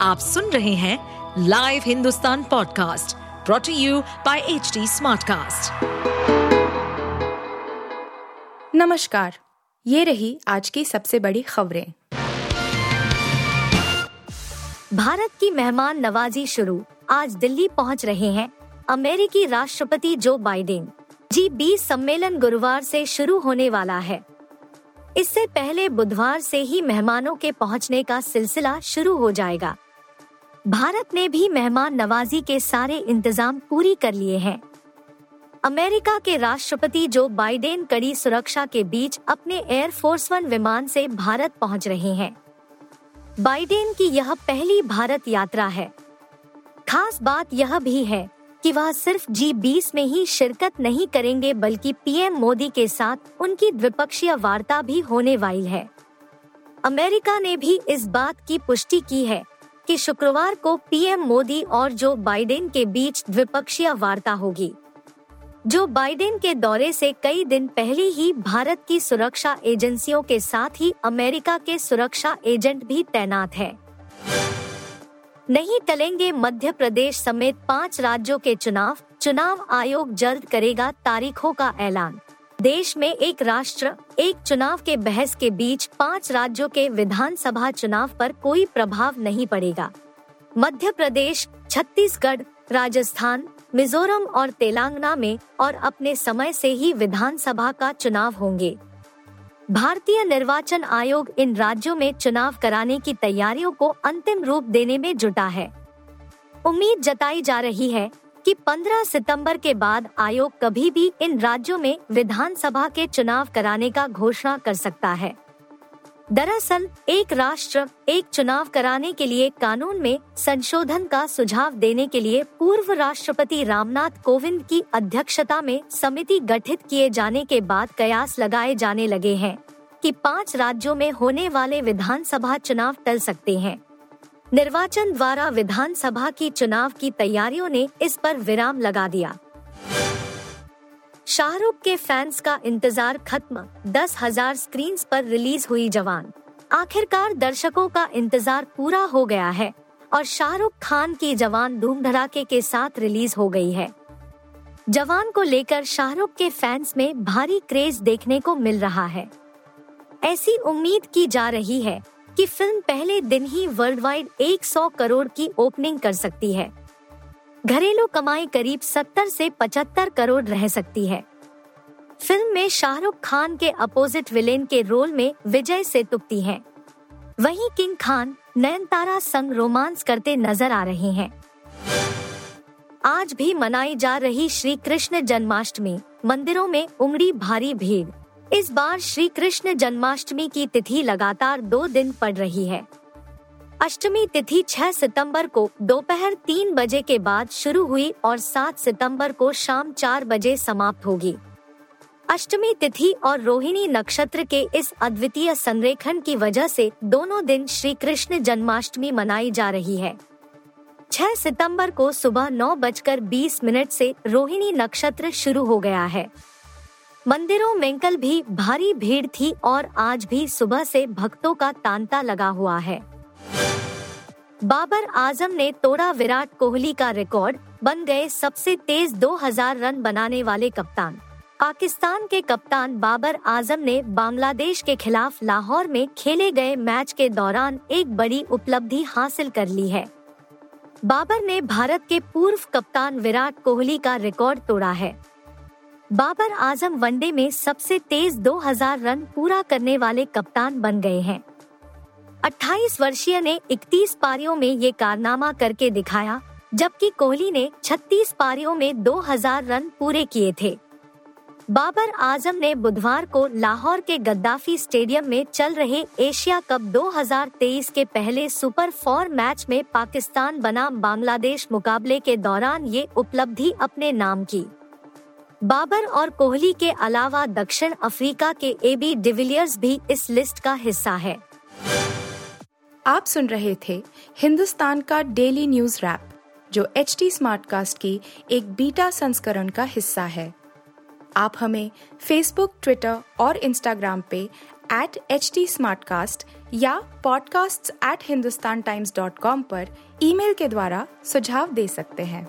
आप सुन रहे हैं live Hindustan podcast brought to you by H smartcast. नमस्कार ये रही आज की सबसे बड़ी खबरें। भारत की मेहमान नवाजी शुरू। आज दिल्ली पहुँच रहे हैं अमेरिकी राष्ट्रपति जो बाइडेन। जी बीस सम्मेलन गुरुवार से शुरू होने वाला है। इससे पहले बुधवार से ही मेहमानों के पहुँचने का सिलसिला शुरू हो जाएगा। भारत ने भी मेहमान नवाजी के सारे इंतज़ाम पूरी कर लिए हैं। अमेरिका के राष्ट्रपति जो बाइडेन कड़ी सुरक्षा के बीच अपने एयरफोर्स वन विमान से भारत पहुँच रहे हैं। बाइडेन की यह पहली भारत यात्रा है। खास बात यह भी है कि वह सिर्फ़ जी बीस में ही शिरकत नहीं करेंगे, बल्कि पीएम मोदी के साथ उनकी द्विपक्षीय वार्ता भी होने वाली है। अमेरिका ने भी इस बात की पुष्टि की है कि शुक्रवार को पीएम मोदी और जो बाइडेन के बीच द्विपक्षीय वार्ता होगी। जो बाइडेन के दौरे से कई दिन पहले ही भारत की सुरक्षा एजेंसियों के साथ ही अमेरिका के सुरक्षा एजेंट भी तैनात है। नहीं टलेंगे मध्य प्रदेश समेत पाँच राज्यों के चुनाव। चुनाव आयोग जल्द करेगा तारीखों का ऐलान। देश में एक राष्ट्र, एक चुनाव के बहस के बीच पाँच राज्यों के विधानसभा चुनाव पर कोई प्रभाव नहीं पड़ेगा। मध्य प्रदेश, छत्तीसगढ़, राजस्थान, मिजोरम और तेलंगाना में और अपने समय से ही विधानसभा का चुनाव होंगे। भारतीय निर्वाचन आयोग इन राज्यों में चुनाव कराने की तैयारियों को अंतिम रूप देने में जुटा है। उम्मीद जताई जा रही है कि 15 सितंबर के बाद आयोग कभी भी इन राज्यों में विधानसभा के चुनाव कराने का घोषणा कर सकता है। दरअसल, एक राष्ट्र, एक चुनाव कराने के लिए कानून में संशोधन का सुझाव देने के लिए पूर्व राष्ट्रपति रामनाथ कोविंद की अध्यक्षता में समिति गठित किए जाने के बाद कयास लगाए जाने लगे हैं कि पाँच राज्यों में होने वाले विधानसभा चुनाव टल सकते हैं। निर्वाचन द्वारा विधानसभा की चुनाव की तैयारियों ने इस पर विराम लगा दिया। शाहरुख के फैंस का इंतज़ार खत्म, दस हज़ार स्क्रीन पर रिलीज़ हुई जवान। आखिरकार दर्शकों का इंतज़ार पूरा हो गया है और शाहरुख खान की जवान धूम धड़ाके के साथ रिलीज़ हो गई है। जवान को लेकर शाहरुख के फैंस में भारी क्रेज देखने को मिल रहा है। ऐसी उम्मीद की जा रही है कि फ़िल्म पहले दिन ही वर्ल्ड वाइड 100 करोड़ की ओपनिंग कर सकती है। घरेलू कमाई करीब 70 से 75 करोड़ रह सकती है। फ़िल्म में शाहरुख खान के अपोजिट विलेन के रोल में विजय सेतुपति हैं। वहीं किंग खान, नयनतारा संग रोमांस करते नज़र आ रहे हैं। आज भी मनाई जा रही श्री कृष्ण जन्माष्टमी, मंदिरों में उमड़ी भारी भीड़। इस बार श्री कृष्ण जन्माष्टमी की तिथि लगातार दो दिन पड़ रही है। अष्टमी तिथि 6 सितंबर को दोपहर तीन बजे के बाद शुरू हुई और 7 सितंबर को शाम चार बजे समाप्त होगी। अष्टमी तिथि और रोहिणी नक्षत्र के इस अद्वितीय संरेखन की वजह से दोनों दिन श्री कृष्ण जन्माष्टमी मनाई जा रही है। 6 सितंबर को सुबह नौ बजकर बीस मिनट से रोहिणी नक्षत्र शुरू हो गया है। मंदिरों में कल भी भारी भीड़ थी और आज भी सुबह से भक्तों का तांता लगा हुआ है। बाबर आज़म ने तोड़ा विराट कोहली का रिकॉर्ड, बन गए सबसे तेज 2000 रन बनाने वाले कप्तान। पाकिस्तान के कप्तान बाबर आज़म ने बांग्लादेश के खिलाफ लाहौर में खेले गए मैच के दौरान एक बड़ी उपलब्धि हासिल कर ली है। बाबर ने भारत के पूर्व कप्तान विराट कोहली का रिकॉर्ड तोड़ा है। बाबर आज़म वनडे में सबसे तेज 2000 रन पूरा करने वाले कप्तान बन गए हैं। 28 वर्षीय ने 31 पारियों में ये कारनामा करके दिखाया, जबकि कोहली ने 36 पारियों में 2000 रन पूरे किए थे। बाबर आज़म ने बुधवार को लाहौर के गद्दाफी स्टेडियम में चल रहे एशिया कप 2023 के पहले सुपर फोर मैच में पाकिस्तान बनाम बांग्लादेश मुकाबले के दौरान ये उपलब्धि अपने नाम की। बाबर और कोहली के अलावा दक्षिण अफ्रीका के एबी डिविलियर्स भी इस लिस्ट का हिस्सा है। आप सुन रहे थे हिंदुस्तान का डेली न्यूज़ रैप जो एच टी स्मार्ट कास्ट की एक बीटा संस्करण का हिस्सा है। आप हमें फेसबुक ट्विटर और इंस्टाग्राम पे एट एच टी या podcasts@hindustantimes.com पर ईमेल के द्वारा सुझाव दे सकते हैं।